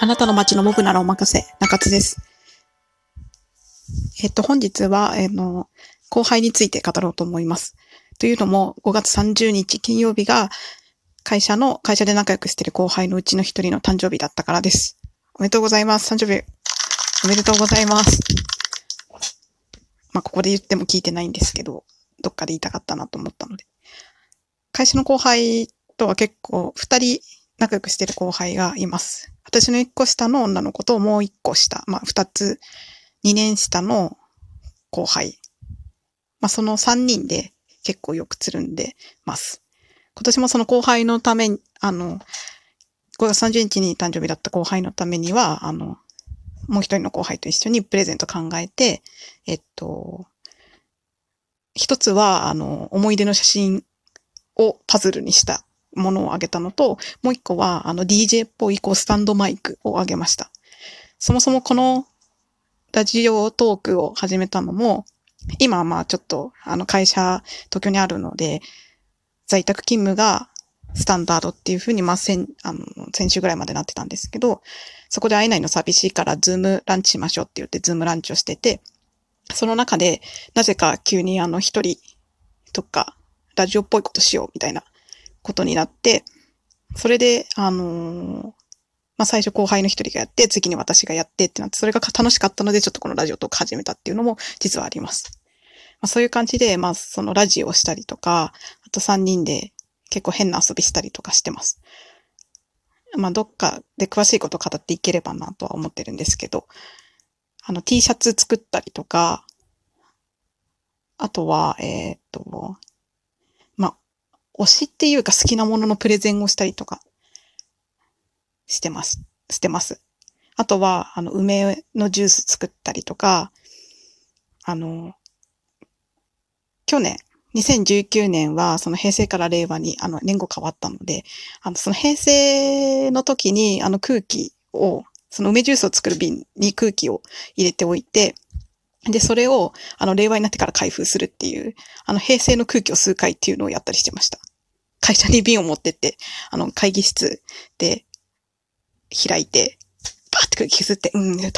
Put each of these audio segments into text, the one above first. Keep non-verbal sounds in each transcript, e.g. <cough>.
あなたの街の僕ならお任せ、中津です。えっと、本日は、えーの、後輩について語ろうと思います。というのも、5月30日金曜日が、会社の、会社で仲良くしてる後輩のうちの一人の誕生日だったからです。おめでとうございます。誕生日、おめでとうございます。まあ、ここで言っても聞いてないんですけど、どっかで言いたかったなと思ったので。会社の後輩とは結構、二人仲良くしてる後輩がいます。私の一個下の女の子ともう一個下、まあ二つ、二年下の後輩。まあその三人で結構よくつるんでます。今年もその後輩のために、あの、5月30日に誕生日だった後輩のためには、あの、もう一人の後輩と一緒にプレゼント考えて、えっと、一つは、あの、思い出の写真をパズルにしたものをあげたのと、もう一個は、あの、DJ っぽい、こう、スタンドマイクをあげました。そもそもこの、ラジオトークを始めたのも、今はまあちょっと、あの、会社、東京にあるので、在宅勤務がスタンダードっていうふうに、まあ、先、あの、先週ぐらいまでなってたんですけど、そこで会えないの寂しいから、ズームランチしましょうって言って、ズームランチをしてて、その中で、なぜか急にあの、一人とか、ラジオっぽいことしようみたいなことになって、それで、あのーまあ、最初後輩の一人がやって、次に私がやってってなって、それが楽しかったので、ちょっとこのラジオトーク始めたっていうのも実はあります。まあ、そういう感じで、まあ、そのラジオをしたりとか、あと三人で結構変な遊びしたりとかしてます。まあ、どっかで詳しいこと語っていければなとは思ってるんですけど、あの T シャツ作ったりとか、あとは、えーっと、推しっていうか好きなもののプレゼンをしたりとかしてます。してます。あとは、あの、梅のジュース作ったりとか、あの、去年、2019年は、その平成から令和に、あの、年号変わったので、あの、その平成の時に、あの空気を、その梅ジュースを作る瓶に空気を入れておいて、で、それを、あの、令和になってから開封するっていう、あの、平成の空気を吸う会っていうのをやったりしてました。会社に瓶を持ってって、あの、会議室で開いて、バーって空気吸って、うん、平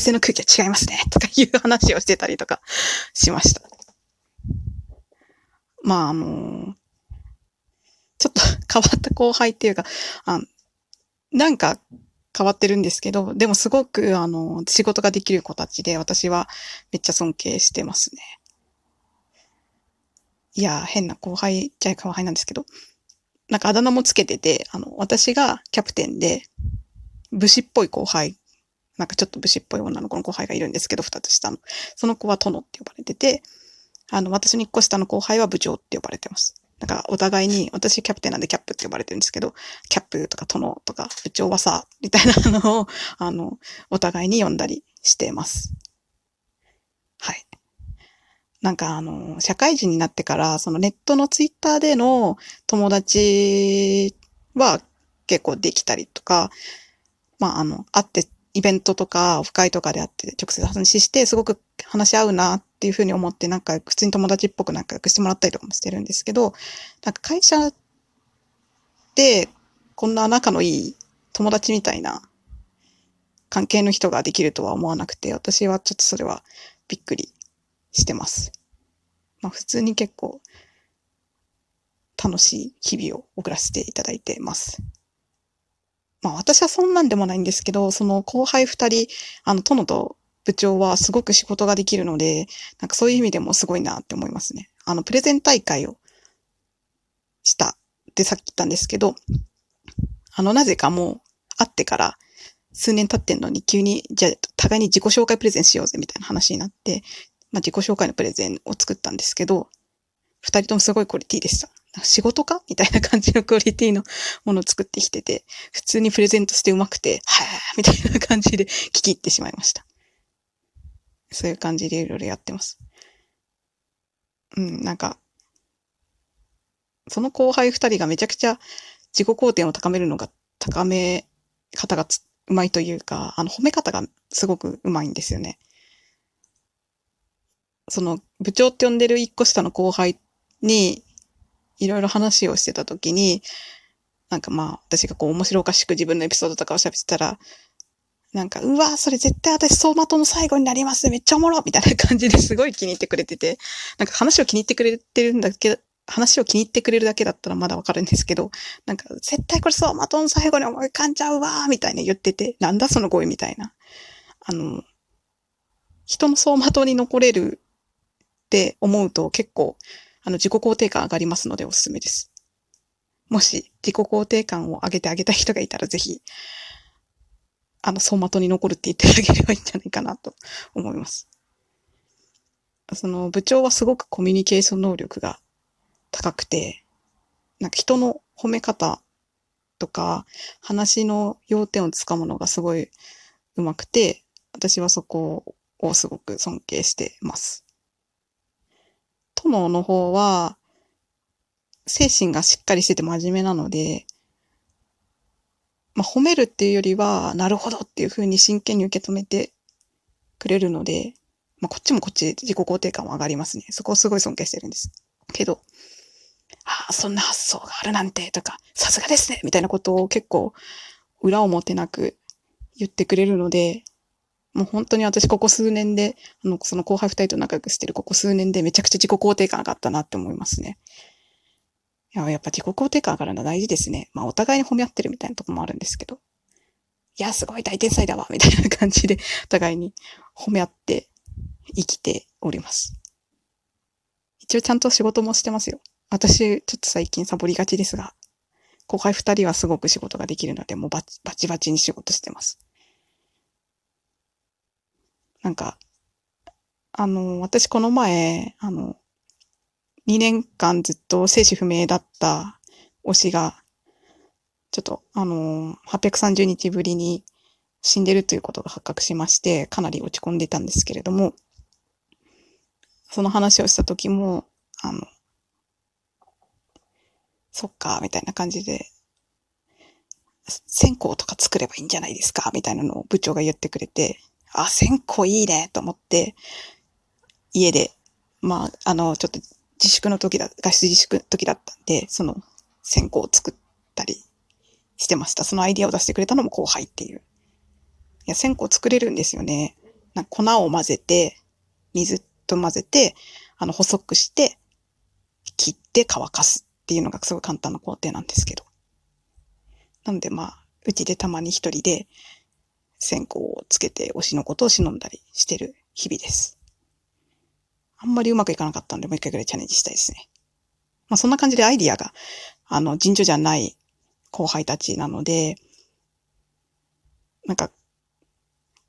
成の空気は違いますね、とかいう話をしてたりとかしました。まあ、あのちょっと変わった後輩っていうか、あなんか変わってるんですけど、でもすごく、あの、仕事ができる子たちで、私はめっちゃ尊敬してますね。いや、変な後輩じゃ後輩なんですけど、なんかあだ名もつけてて、あの、私がキャプテンで、武士っぽい後輩、なんかちょっと武士っぽい女の子の後輩がいるんですけど、二つ下の。その子は殿って呼ばれてて、あの、私の一個下の後輩は部長って呼ばれてます。だか、お互いに、私キャプテンなんでキャップって呼ばれてるんですけど、キャップとか殿とか部長はさ、みたいなのを、<laughs> あの、お互いに呼んだりしてます。はい。なんかあの、社会人になってから、そのネットのツイッターでの友達は結構できたりとか、まああの、会って、イベントとか、オフ会とかで会って直接話して、すごく話し合うなっていうふうに思って、なんか普通に友達っぽく仲良くしてもらったりとかもしてるんですけど、なんか会社でこんな仲のいい友達みたいな関係の人ができるとは思わなくて、私はちょっとそれはびっくりしてます。まあ普通に結構楽しい日々を送らせていただいてます。まあ私はそんなんでもないんですけど、その後輩二人、あの、殿と部長はすごく仕事ができるので、なんかそういう意味でもすごいなって思いますね。あの、プレゼン大会をしたってさっき言ったんですけど、あの、なぜかもう会ってから数年経ってんのに急に、じゃあ互いに自己紹介プレゼンしようぜみたいな話になって、まあ自己紹介のプレゼンを作ったんですけど、二人ともすごいクオリティでした。仕事か？みたいな感じのクオリティのものを作ってきてて、普通にプレゼントしてうまくて、はぁみたいな感じで聞き入ってしまいました。そういう感じでいろいろやってます。うん、なんか、その後輩二人がめちゃくちゃ自己肯定を高めるのが、高め方がうまいというか、あの、褒め方がすごくうまいんですよね。その、部長って呼んでる一個下の後輩に、いろいろ話をしてたときに、なんかまあ、私がこう面白おかしく自分のエピソードとかを喋ってたら、なんか、うわそれ絶対私走馬灯の最後になります。めっちゃおもろ。みたいな感じですごい気に入ってくれてて、なんか話を気に入ってくれてるんだけど、話を気に入ってくれるだけだったらまだわかるんですけど、なんか、絶対これ走馬灯の最後に思い浮かんじゃうわ。みたいな言ってて、なんだその声みたいな。あの、人の走馬灯に残れるって思うと結構、あの、自己肯定感上がりますのでおすすめです。もし自己肯定感を上げてあげた人がいたらぜひ、あの、走馬灯に残るって言ってあげればいいんじゃないかなと思います。その部長はすごくコミュニケーション能力が高くて、なんか人の褒め方とか話の要点をつかむのがすごい上手くて、私はそこをすごく尊敬してます。友の方は、精神がしっかりしてて真面目なので、まあ、褒めるっていうよりは、なるほどっていう風に真剣に受け止めてくれるので、まあ、こっちもこっちで自己肯定感は上がりますね。そこをすごい尊敬してるんです。けど、ああ、そんな発想があるなんて、とか、さすがですねみたいなことを結構、裏表なく言ってくれるので、もう本当に私ここ数年で、あの、その後輩二人と仲良くしてるここ数年でめちゃくちゃ自己肯定感上がったなって思いますね。いや、やっぱ自己肯定感上がるのは大事ですね。まあ、お互いに褒め合ってるみたいなとこもあるんですけど。いや、すごい大天才だわ、みたいな感じで、お互いに褒め合って生きております。一応ちゃんと仕事もしてますよ。私、ちょっと最近サボりがちですが、後輩二人はすごく仕事ができるので、もうバチバチに仕事してます。なんか、あの、私この前、あの、2年間ずっと生死不明だった推しが、ちょっと、あの、830日ぶりに死んでるということが発覚しまして、かなり落ち込んでたんですけれども、その話をした時も、あの、そっか、みたいな感じで、線香とか作ればいいんじゃないですか、みたいなのを部長が言ってくれて、あ、線香いいね、と思って、家で、まあ、あの、ちょっと自粛の時だ、外出自粛の時だったんで、その線香を作ったりしてました。そのアイディアを出してくれたのも後輩っていう。いや、線香作れるんですよね。なんか粉を混ぜて、水と混ぜて、あの、細くして、切って乾かすっていうのがすごい簡単な工程なんですけど。なんでまあ、うちでたまに一人で線香をつけて推しのことを忍んだりしてる日々です。あんまりうまくいかなかったんで、もう一回ぐらいチャレンジしたいですね。まあそんな感じでアイディアが、あの、尋常じゃない後輩たちなので、なんか、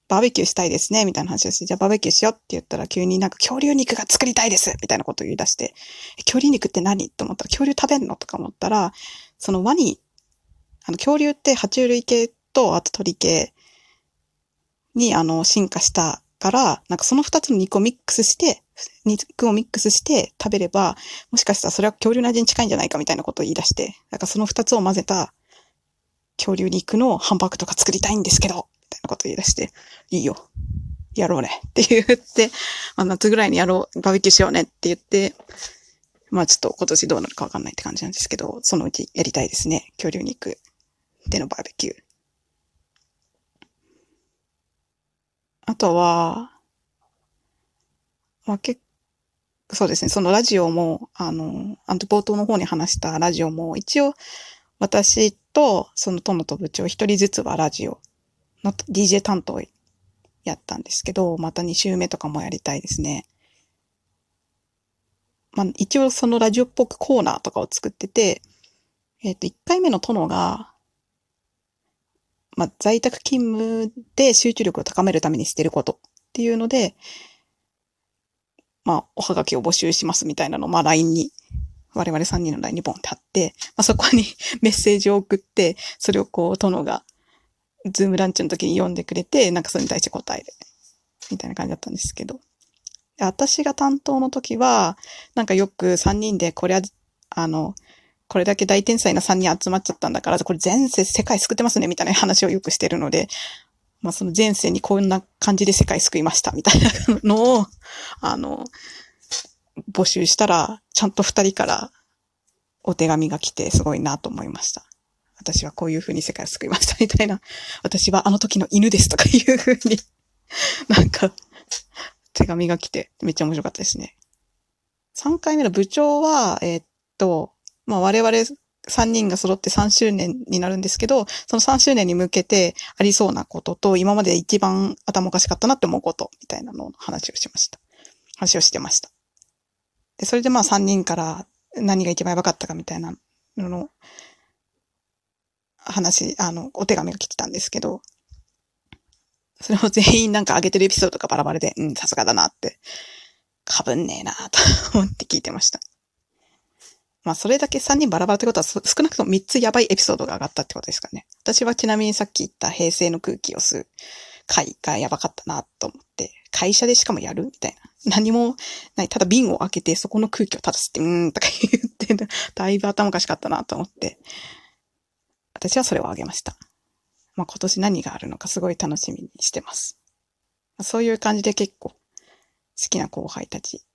バーベキューしたいですね、みたいな話をして、じゃあバーベキューしようって言ったら急になんか恐竜肉が作りたいです、みたいなことを言い出して、恐竜肉って何？と思ったら恐竜食べんの？とか思ったら、そのワニ、あの恐竜って爬虫類系とあと鳥系にあの進化したから、なんかその二つの肉をミックスして、肉をミックスして食べれば、もしかしたらそれは恐竜の味に近いんじゃないかみたいなことを言い出して、なんかその二つを混ぜた恐竜肉のハンバーグとか作りたいんですけど、みたいなことを言い出して、いいよ。やろうね。って言って、まあ、夏ぐらいにやろう、バーベキューしようねって言って、まあちょっと今年どうなるかわかんないって感じなんですけど、そのうちやりたいですね。恐竜肉でのバーベキュー。あとは、まあ、結そうですね、そのラジオも、あの、あの冒頭の方に話したラジオも、一応、私と、その友と部長一人ずつはラジオの DJ 担当やったんですけど、また2週目とかもやりたいですね。まあ、一応そのラジオっぽくコーナーとかを作ってて、えっ、ー、と、1回目の殿が、まあ、在宅勤務で集中力を高めるためにしてることっていうので、まあ、おはがきを募集しますみたいなのを、まあ、LINE に、我々3人の LINE にボンって貼って、まあ、そこに <laughs> メッセージを送って、それをこう、殿が、ズームランチの時に読んでくれて、なんかそれに対して答える。みたいな感じだったんですけど。私が担当の時は、なんかよく3人でこれは、あの、これだけ大天才な3人集まっちゃったんだから、これ前世世界救ってますね、みたいな話をよくしてるので、まあその前世にこんな感じで世界救いました、みたいなのを、あの、募集したら、ちゃんと2人からお手紙が来てすごいなと思いました。私はこういう風に世界を救いましたみたいな。私はあの時の犬ですとかいう風に、なんか、手紙が来て、めっちゃ面白かったですね。3回目の部長は、えー、っと、まあ、我々3人が揃って3周年になるんですけど、その3周年に向けてありそうなことと、今まで一番頭おかしかったなって思うこと、みたいなのを話をしました。話をしてました。で、それでまあ3人から何が一番やばかったかみたいなのの話、あの、お手紙が来てたんですけど、それを全員なんか上げてるエピソードがバラバラで、うん、さすがだなって、かぶんねえなと思って聞いてました。まあ、それだけ3人バラバラってことは、少なくとも3つやばいエピソードが上がったってことですかね。私はちなみにさっき言った平成の空気を吸う回がやばかったなと思って、会社でしかもやるみたいな。何もない。ただ瓶を開けてそこの空気を立たせて、うーんとか言って、だいぶ頭おかしかったなと思って、私はそれをあげました。まあ、今年何があるのかすごい楽しみにしてます。そういう感じで結構好きな後輩たち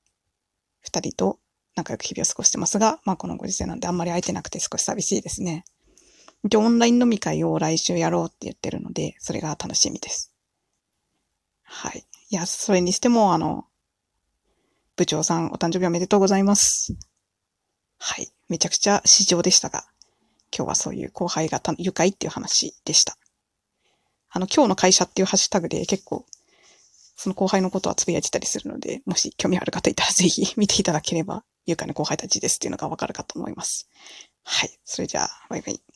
二人と仲良く日々を過ごしてますが、まあこのご時世なんであんまり空いてなくて少し寂しいですね。一応オンライン飲み会を来週やろうって言ってるので、それが楽しみです。はい。いや、それにしても、あの、部長さんお誕生日おめでとうございます。はい。めちゃくちゃ市場でしたが、今日はそういう後輩が愉快っていう話でした。あの、今日の会社っていうハッシュタグで結構、その後輩のことはつぶやいてたりするので、もし興味ある方いたらぜひ見ていただければ、愉快な後輩たちですっていうのがわかるかと思います。はい。それじゃあ、バイバイ。